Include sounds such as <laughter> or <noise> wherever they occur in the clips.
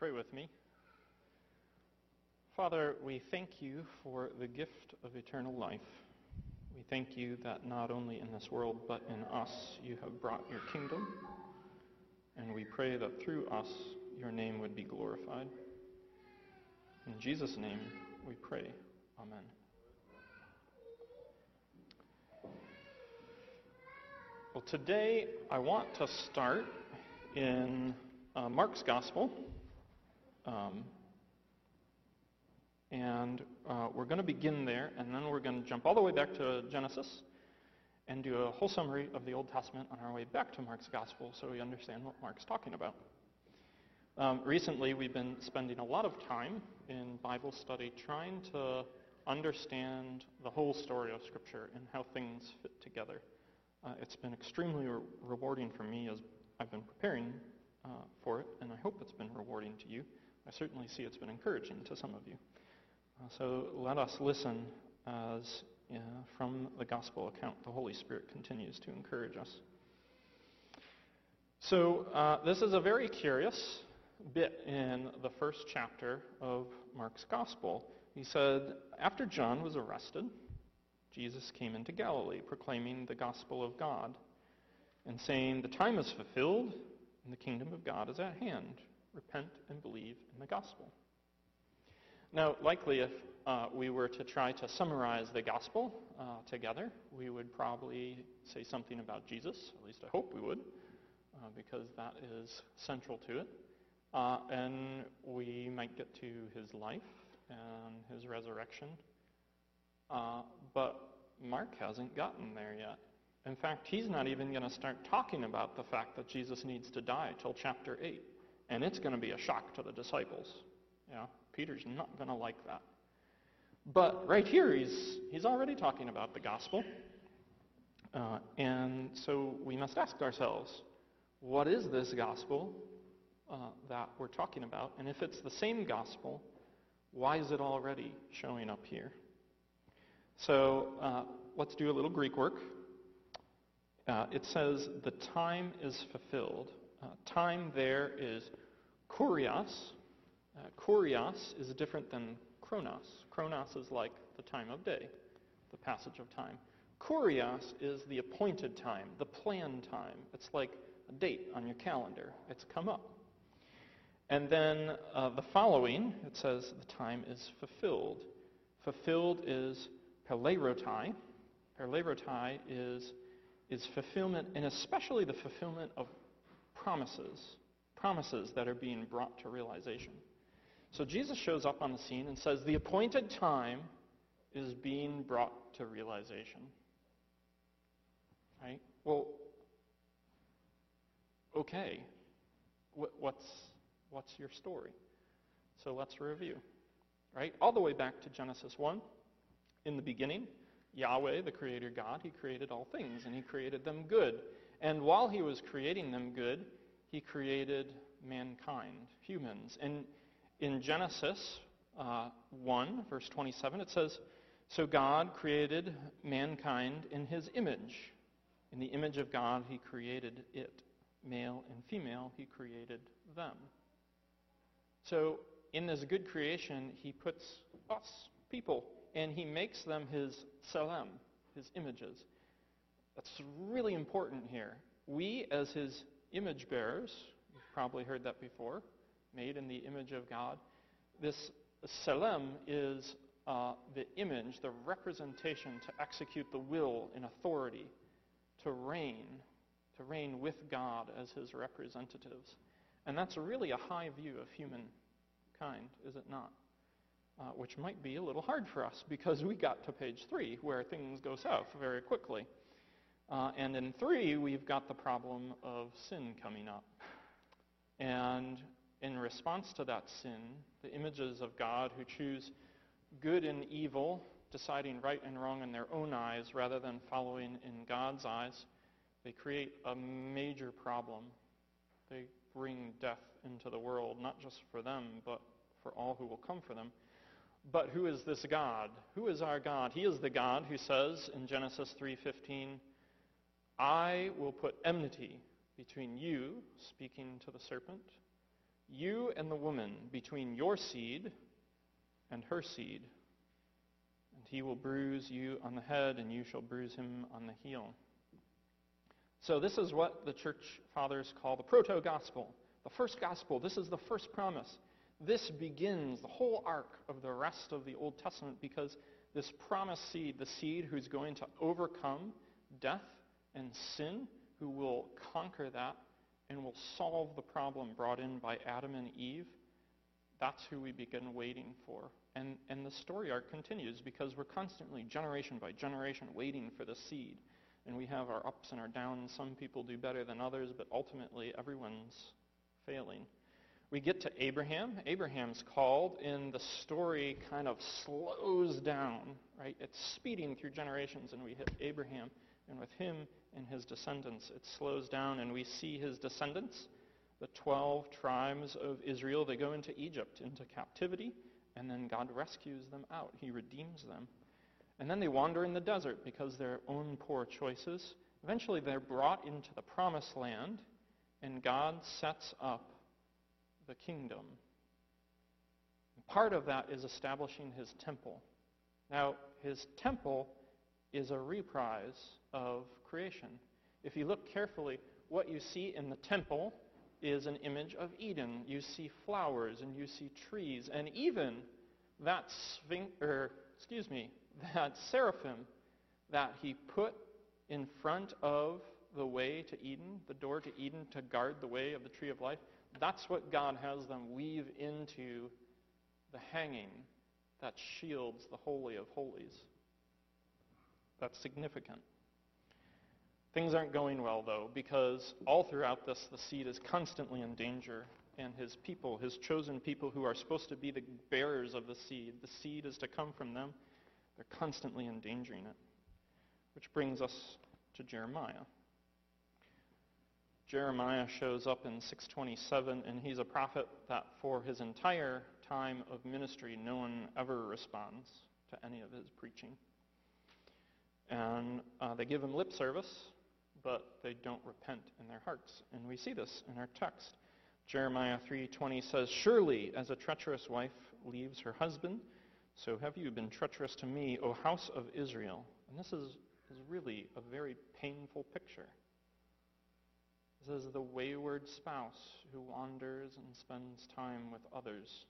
Pray with me. Father, we thank you for the gift of eternal life. We thank you that not only in this world but in us you have brought your kingdom. And we pray that through us your name would be glorified. In Jesus' name we pray. Amen. Well, today I want to start in uh, Mark's Gospel. Um, and uh, we're going to begin there, and then we're going to jump all the way back to Genesis and do a whole summary of the Old Testament on our way back to Mark's Gospel so we understand what Mark's talking about. Um, recently, we've been spending a lot of time in Bible study trying to understand the whole story of Scripture and how things fit together. Uh, it's been extremely re- rewarding for me as I've been preparing uh, for it, and I hope it's been rewarding to you. I certainly see it's been encouraging to some of you. Uh, so let us listen as uh, from the gospel account the Holy Spirit continues to encourage us. So uh, this is a very curious bit in the first chapter of Mark's gospel. He said, After John was arrested, Jesus came into Galilee proclaiming the gospel of God and saying, The time is fulfilled and the kingdom of God is at hand. Repent and believe in the gospel. Now, likely, if uh, we were to try to summarize the gospel uh, together, we would probably say something about Jesus. At least I hope we would, uh, because that is central to it. Uh, and we might get to his life and his resurrection. Uh, but Mark hasn't gotten there yet. In fact, he's not even going to start talking about the fact that Jesus needs to die till chapter 8. And it's going to be a shock to the disciples. Yeah, Peter's not going to like that. But right here, he's, he's already talking about the gospel. Uh, and so we must ask ourselves what is this gospel uh, that we're talking about? And if it's the same gospel, why is it already showing up here? So uh, let's do a little Greek work. Uh, it says, the time is fulfilled. Uh, time there is kairos. Uh, kairos is different than chronos. Chronos is like the time of day, the passage of time. Kairos is the appointed time, the planned time. It's like a date on your calendar. It's come up. And then uh, the following, it says the time is fulfilled. Fulfilled is peplerotai. Peplerotai is is fulfillment, and especially the fulfillment of promises, promises that are being brought to realization. So Jesus shows up on the scene and says, The appointed time is being brought to realization. Right? Well, okay. What's, what's your story? So let's review. Right? All the way back to Genesis 1. In the beginning, Yahweh, the Creator God, He created all things, and He created them good. And while He was creating them good, He created mankind, humans. And in Genesis uh, 1, verse 27, it says, So God created mankind in His image. In the image of God, He created it. Male and female, He created them. So in this good creation, He puts us, people, and he makes them his tselem, his images. That's really important here. We, as his image bearers, you've probably heard that before, made in the image of God. This tselem is uh, the image, the representation to execute the will in authority, to reign, to reign with God as his representatives. And that's really a high view of humankind, is it not? uh, which might be a little hard for us because we got to page three where things go south very quickly. Uh, and in three, we've got the problem of sin coming up. And in response to that sin, the images of God who choose good and evil, deciding right and wrong in their own eyes rather than following in God's eyes, they create a major problem. They bring death into the world, not just for them, but for all who will come for them. But who is this God? Who is our God? He is the God who says in Genesis 3:15, "I will put enmity between you, speaking to the serpent, You and the woman between your seed and her seed. And he will bruise you on the head, and you shall bruise him on the heel. So, this is what the church fathers call the proto gospel, the first gospel. This is the first promise. This begins the whole arc of the rest of the Old Testament because this promised seed, the seed who's going to overcome death and sin, who will conquer that and will solve the problem brought in by Adam and Eve, that's who we begin waiting for. And, and the story arc continues because we're constantly, generation by generation, waiting for the seed. And we have our ups and our downs. Some people do better than others, but ultimately everyone's failing. We get to Abraham. Abraham's called, and the story kind of slows down, right? It's speeding through generations, and we hit Abraham. And with him and his descendants, it slows down, and we see his descendants, the 12 tribes of Israel. They go into Egypt, into captivity, and then God rescues them out. He redeems them. And then they wander in the desert because their own poor choices. Eventually, they're brought into the promised land, and God sets up the kingdom. Part of that is establishing his temple. Now, his temple is a reprise of creation. If you look carefully, what you see in the temple is an image of Eden. You see flowers and you see trees, and even that sphinx, or er, excuse me, <laughs> that seraphim that he put in front of the way to Eden, the door to Eden, to guard the way of the tree of life, that's what God has them weave into the hanging that shields the Holy of Holies. That's significant. Things aren't going well, though, because all throughout this, the seed is constantly in danger. And his people, his chosen people who are supposed to be the bearers of the seed, the seed is to come from them. They're constantly endangering it. Which brings us to Jeremiah. Jeremiah shows up in 627, and he's a prophet that for his entire time of ministry, no one ever responds to any of his preaching. And uh, they give him lip service, but they don't repent in their hearts. And we see this in our text. Jeremiah 3:20 says, "Surely as a treacherous wife leaves her husband, so have you been treacherous to me, O house of Israel." And this is, is really a very painful picture. This is the wayward spouse who wanders and spends time with others.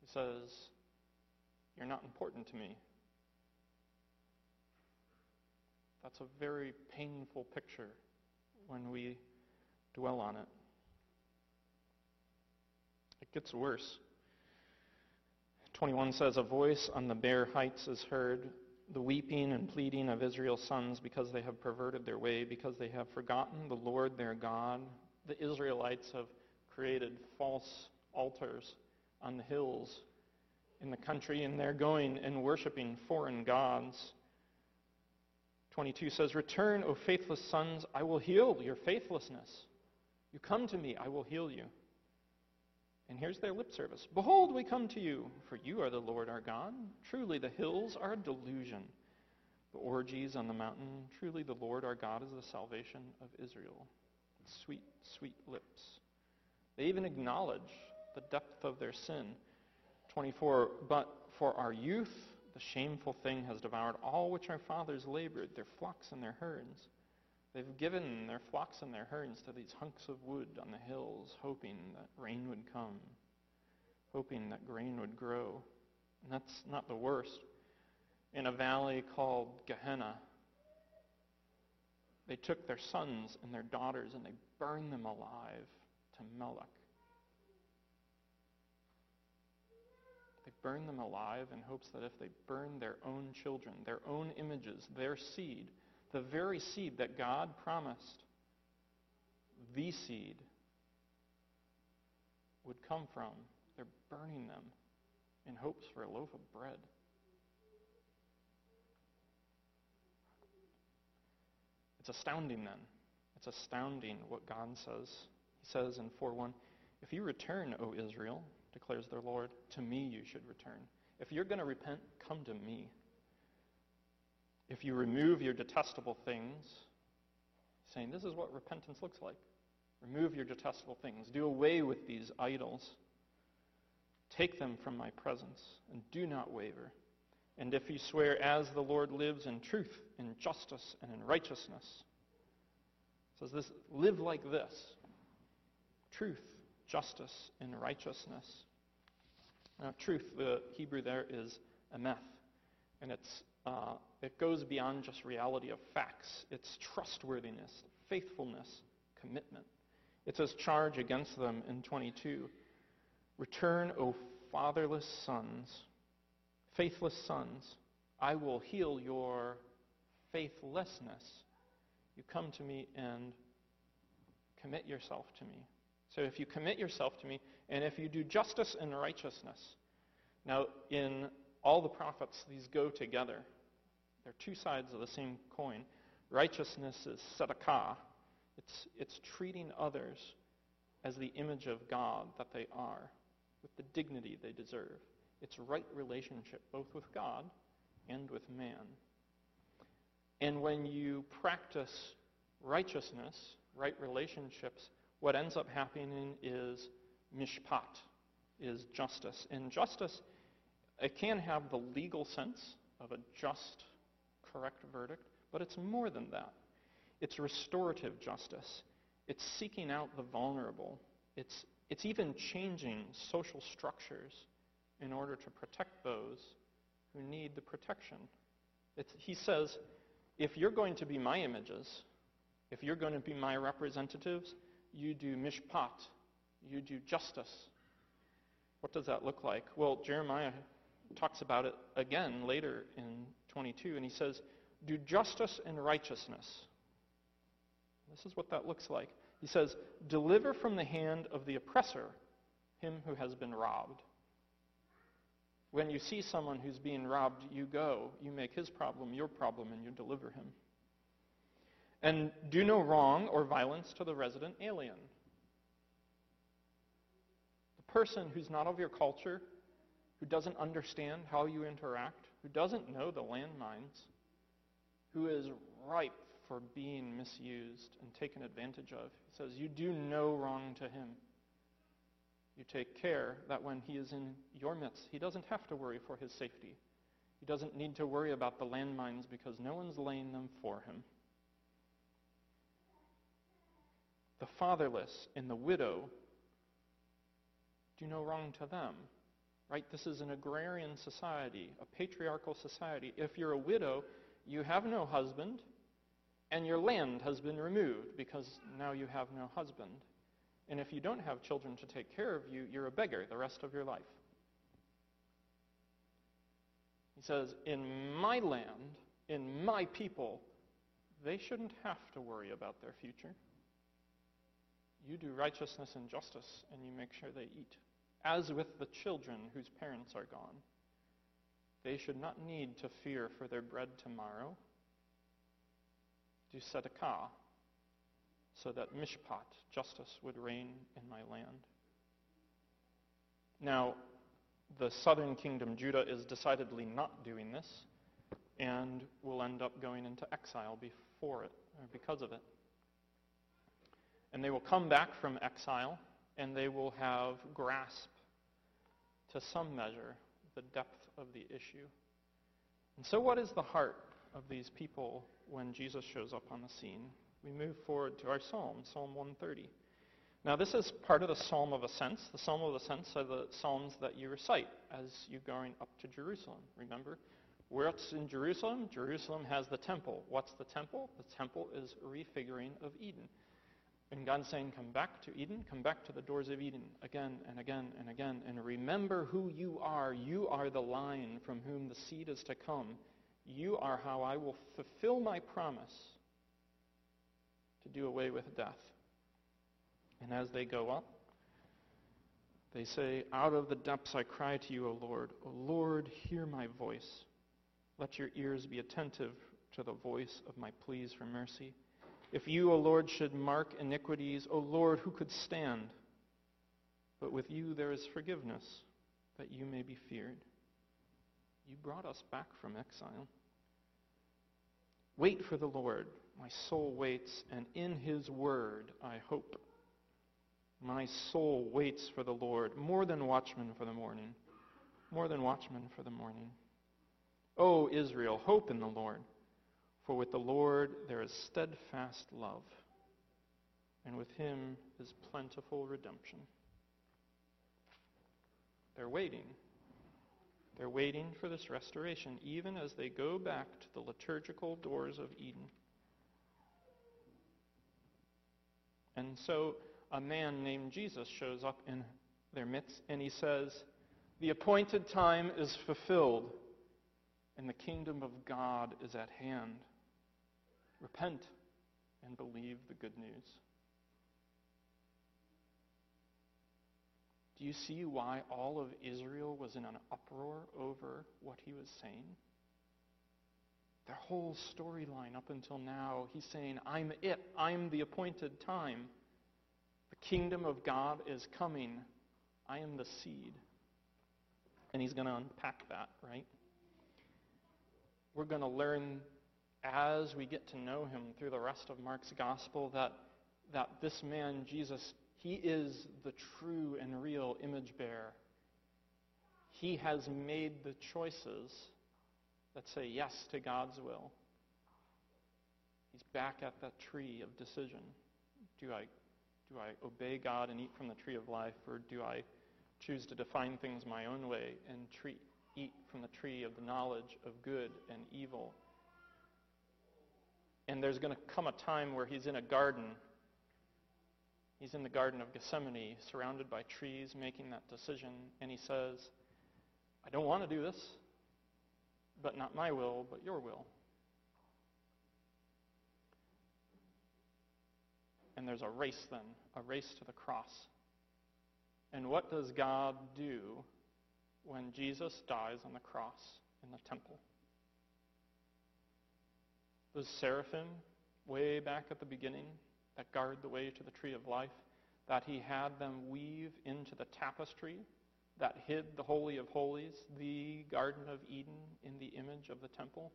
He says, You're not important to me. That's a very painful picture when we dwell on it. It gets worse. 21 says, A voice on the bare heights is heard, the weeping and pleading of Israel's sons because they have perverted their way, because they have forgotten the Lord their God. The Israelites have created false altars on the hills in the country, and they're going and worshiping foreign gods. 22 says, Return, O faithless sons, I will heal your faithlessness. You come to me, I will heal you. And here's their lip service Behold, we come to you, for you are the Lord our God. Truly, the hills are a delusion. The orgies on the mountain, truly, the Lord our God is the salvation of Israel. Sweet, sweet lips. They even acknowledge the depth of their sin. 24, but for our youth, the shameful thing has devoured all which our fathers labored, their flocks and their herds. They've given their flocks and their herds to these hunks of wood on the hills, hoping that rain would come, hoping that grain would grow. And that's not the worst. In a valley called Gehenna, they took their sons and their daughters and they burned them alive to Moloch. They burn them alive in hopes that if they burn their own children, their own images, their seed, the very seed that God promised, the seed, would come from. They're burning them in hopes for a loaf of bread. It's astounding then. It's astounding what God says. He says in 4:1, "If you return, O Israel, declares their Lord, to me you should return. If you're going to repent, come to me. If you remove your detestable things, saying this is what repentance looks like, Remove your detestable things. Do away with these idols. Take them from my presence, and do not waver. And if you swear, as the Lord lives in truth, in justice, and in righteousness, says this, live like this truth, justice, and righteousness. Now, truth, the Hebrew there is emeth, and it's, uh, it goes beyond just reality of facts. It's trustworthiness, faithfulness, commitment. It says, charge against them in 22. Return, O fatherless sons, faithless sons. I will heal your faithlessness. You come to me and commit yourself to me. So if you commit yourself to me, and if you do justice and righteousness. Now, in all the prophets, these go together. They're two sides of the same coin. Righteousness is tzedakah. It's, it's treating others as the image of God that they are, with the dignity they deserve. It's right relationship, both with God and with man. And when you practice righteousness, right relationships, what ends up happening is mishpat, is justice. And justice, it can have the legal sense of a just, correct verdict, but it's more than that. It's restorative justice. It's seeking out the vulnerable. It's, it's even changing social structures in order to protect those who need the protection. It's, he says, if you're going to be my images, if you're going to be my representatives, you do mishpat, you do justice. What does that look like? Well, Jeremiah talks about it again later in 22, and he says, Do justice and righteousness. This is what that looks like. He says, Deliver from the hand of the oppressor him who has been robbed. When you see someone who's being robbed, you go, you make his problem your problem, and you deliver him. And do no wrong or violence to the resident alien. The person who's not of your culture, who doesn't understand how you interact, who doesn't know the landmines, who is ripe for being misused and taken advantage of. He says, You do no wrong to him. You take care that when he is in your midst, he doesn't have to worry for his safety. He doesn't need to worry about the landmines because no one's laying them for him. The fatherless and the widow do no wrong to them. Right? This is an agrarian society, a patriarchal society. If you're a widow, you have no husband, and your land has been removed because now you have no husband. And if you don't have children to take care of you, you're a beggar the rest of your life. He says, In my land, in my people, they shouldn't have to worry about their future. You do righteousness and justice, and you make sure they eat. As with the children whose parents are gone, they should not need to fear for their bread tomorrow. Do tzedakah, so that mishpat, justice, would reign in my land. Now, the southern kingdom, Judah, is decidedly not doing this and will end up going into exile before it, or because of it. And they will come back from exile and they will have grasp to some measure the depth of the issue. And so, what is the heart of these people when Jesus shows up on the scene? we move forward to our psalm, Psalm 130. Now, this is part of the Psalm of Ascents. The Psalm of Ascents are the psalms that you recite as you're going up to Jerusalem. Remember, what's in Jerusalem? Jerusalem has the temple. What's the temple? The temple is a refiguring of Eden. And God's saying, Come back to Eden, come back to the doors of Eden again and again and again, and remember who you are. You are the line from whom the seed is to come. You are how I will fulfill my promise to do away with death. And as they go up, they say, Out of the depths I cry to you, O Lord. O Lord, hear my voice. Let your ears be attentive to the voice of my pleas for mercy. If you, O Lord, should mark iniquities, O Lord, who could stand? But with you there is forgiveness, that you may be feared. You brought us back from exile. Wait for the Lord. My soul waits, and in his word I hope. My soul waits for the Lord, more than watchmen for the morning. More than watchmen for the morning. O Israel, hope in the Lord, for with the Lord there is steadfast love, and with him is plentiful redemption. They're waiting. They're waiting for this restoration, even as they go back to the liturgical doors of Eden. And so a man named Jesus shows up in their midst and he says, The appointed time is fulfilled and the kingdom of God is at hand. Repent and believe the good news. Do you see why all of Israel was in an uproar over what he was saying? Their whole storyline up until now, he's saying, I'm it. I'm the appointed time. The kingdom of God is coming. I am the seed. And he's going to unpack that, right? We're going to learn as we get to know him through the rest of Mark's gospel that, that this man, Jesus, he is the true and real image bearer. He has made the choices that say yes to God's will. He's back at that tree of decision. Do I do I obey God and eat from the tree of life, or do I choose to define things my own way and treat, eat from the tree of the knowledge of good and evil? And there's going to come a time where he's in a garden. He's in the Garden of Gethsemane, surrounded by trees, making that decision, and he says, I don't want to do this, but not my will, but your will. And there's a race then, a race to the cross. And what does God do when Jesus dies on the cross in the temple? Those seraphim, way back at the beginning, that guard the way to the tree of life, that he had them weave into the tapestry that hid the Holy of Holies, the Garden of Eden, in the image of the temple.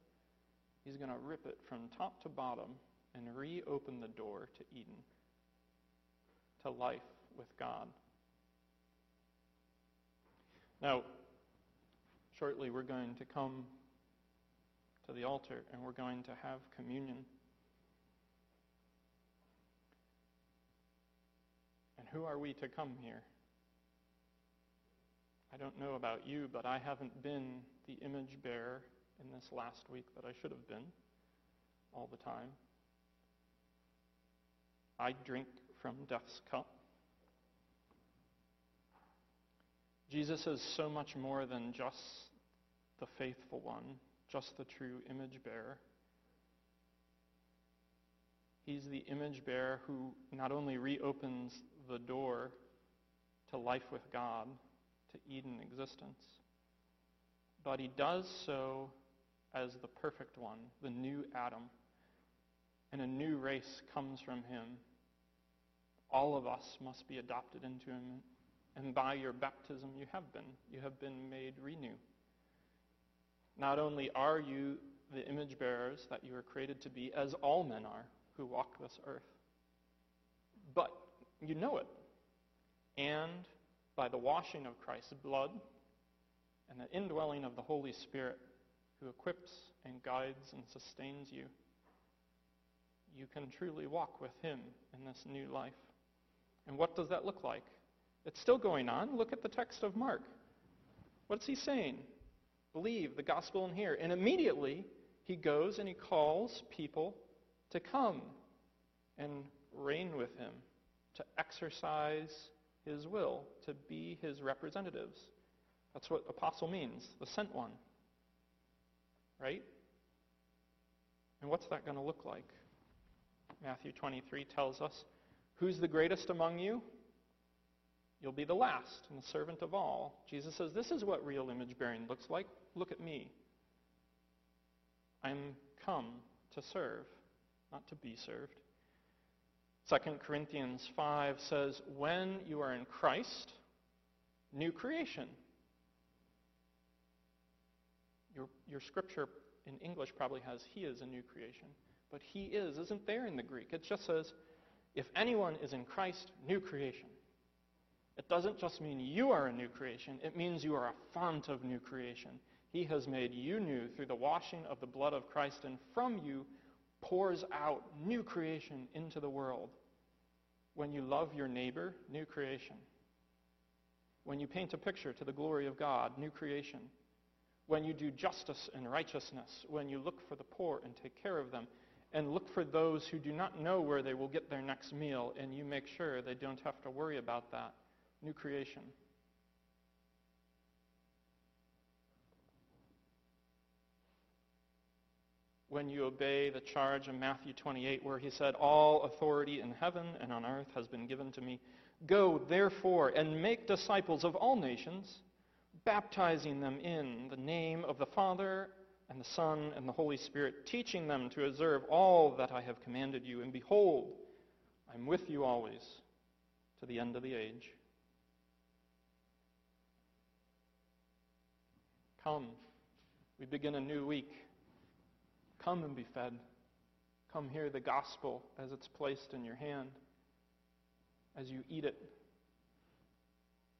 He's going to rip it from top to bottom and reopen the door to Eden to life with God. Now, shortly we're going to come to the altar and we're going to have communion. And who are we to come here? I don't know about you, but I haven't been the image bearer in this last week that I should have been all the time. I drink from death's cup. Jesus is so much more than just the faithful one, just the true image bearer. He's the image bearer who not only reopens the door to life with God, to Eden existence, but he does so as the perfect one, the new Adam. And a new race comes from him all of us must be adopted into him. And by your baptism, you have been. You have been made renew. Not only are you the image bearers that you were created to be, as all men are who walk this earth, but you know it. And by the washing of Christ's blood and the indwelling of the Holy Spirit, who equips and guides and sustains you, you can truly walk with Him in this new life. And what does that look like? It's still going on. Look at the text of Mark. What's he saying? Believe the gospel in here. And immediately he goes and he calls people to come and reign with him, to exercise his will, to be his representatives. That's what apostle means, the sent one. Right? And what's that going to look like? Matthew 23 tells us Who's the greatest among you? You'll be the last and the servant of all. Jesus says, This is what real image bearing looks like. Look at me. I'm come to serve, not to be served. 2 Corinthians 5 says, When you are in Christ, new creation. Your, your scripture in English probably has, He is a new creation. But He is isn't there in the Greek. It just says, if anyone is in Christ, new creation. It doesn't just mean you are a new creation, it means you are a font of new creation. He has made you new through the washing of the blood of Christ, and from you pours out new creation into the world. When you love your neighbor, new creation. When you paint a picture to the glory of God, new creation. When you do justice and righteousness, when you look for the poor and take care of them, and look for those who do not know where they will get their next meal, and you make sure they don't have to worry about that. New creation. When you obey the charge of Matthew 28, where he said, All authority in heaven and on earth has been given to me. Go, therefore, and make disciples of all nations, baptizing them in the name of the Father and the Son and the Holy Spirit, teaching them to observe all that I have commanded you. And behold, I'm with you always to the end of the age. Come, we begin a new week. Come and be fed. Come hear the gospel as it's placed in your hand, as you eat it.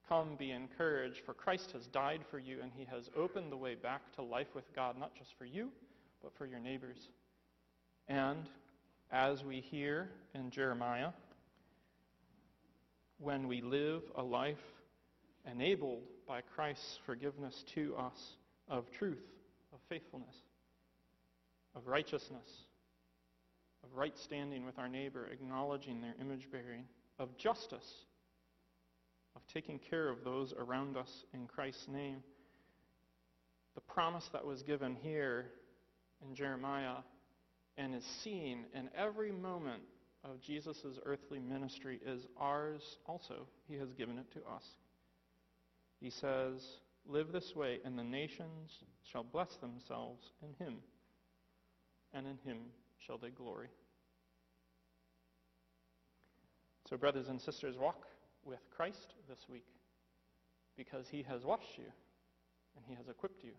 Come be encouraged, for Christ has died for you, and he has opened the way back to life with God, not just for you, but for your neighbors. And as we hear in Jeremiah, when we live a life enabled by Christ's forgiveness to us of truth, of faithfulness, of righteousness, of right standing with our neighbor, acknowledging their image bearing, of justice of taking care of those around us in Christ's name. The promise that was given here in Jeremiah and is seen in every moment of Jesus' earthly ministry is ours also. He has given it to us. He says, Live this way, and the nations shall bless themselves in him, and in him shall they glory. So, brothers and sisters, walk with Christ this week because he has washed you and he has equipped you.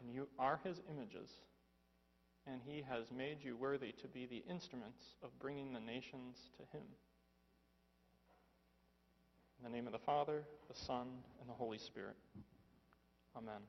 And you are his images. And he has made you worthy to be the instruments of bringing the nations to him. In the name of the Father, the Son, and the Holy Spirit. Amen.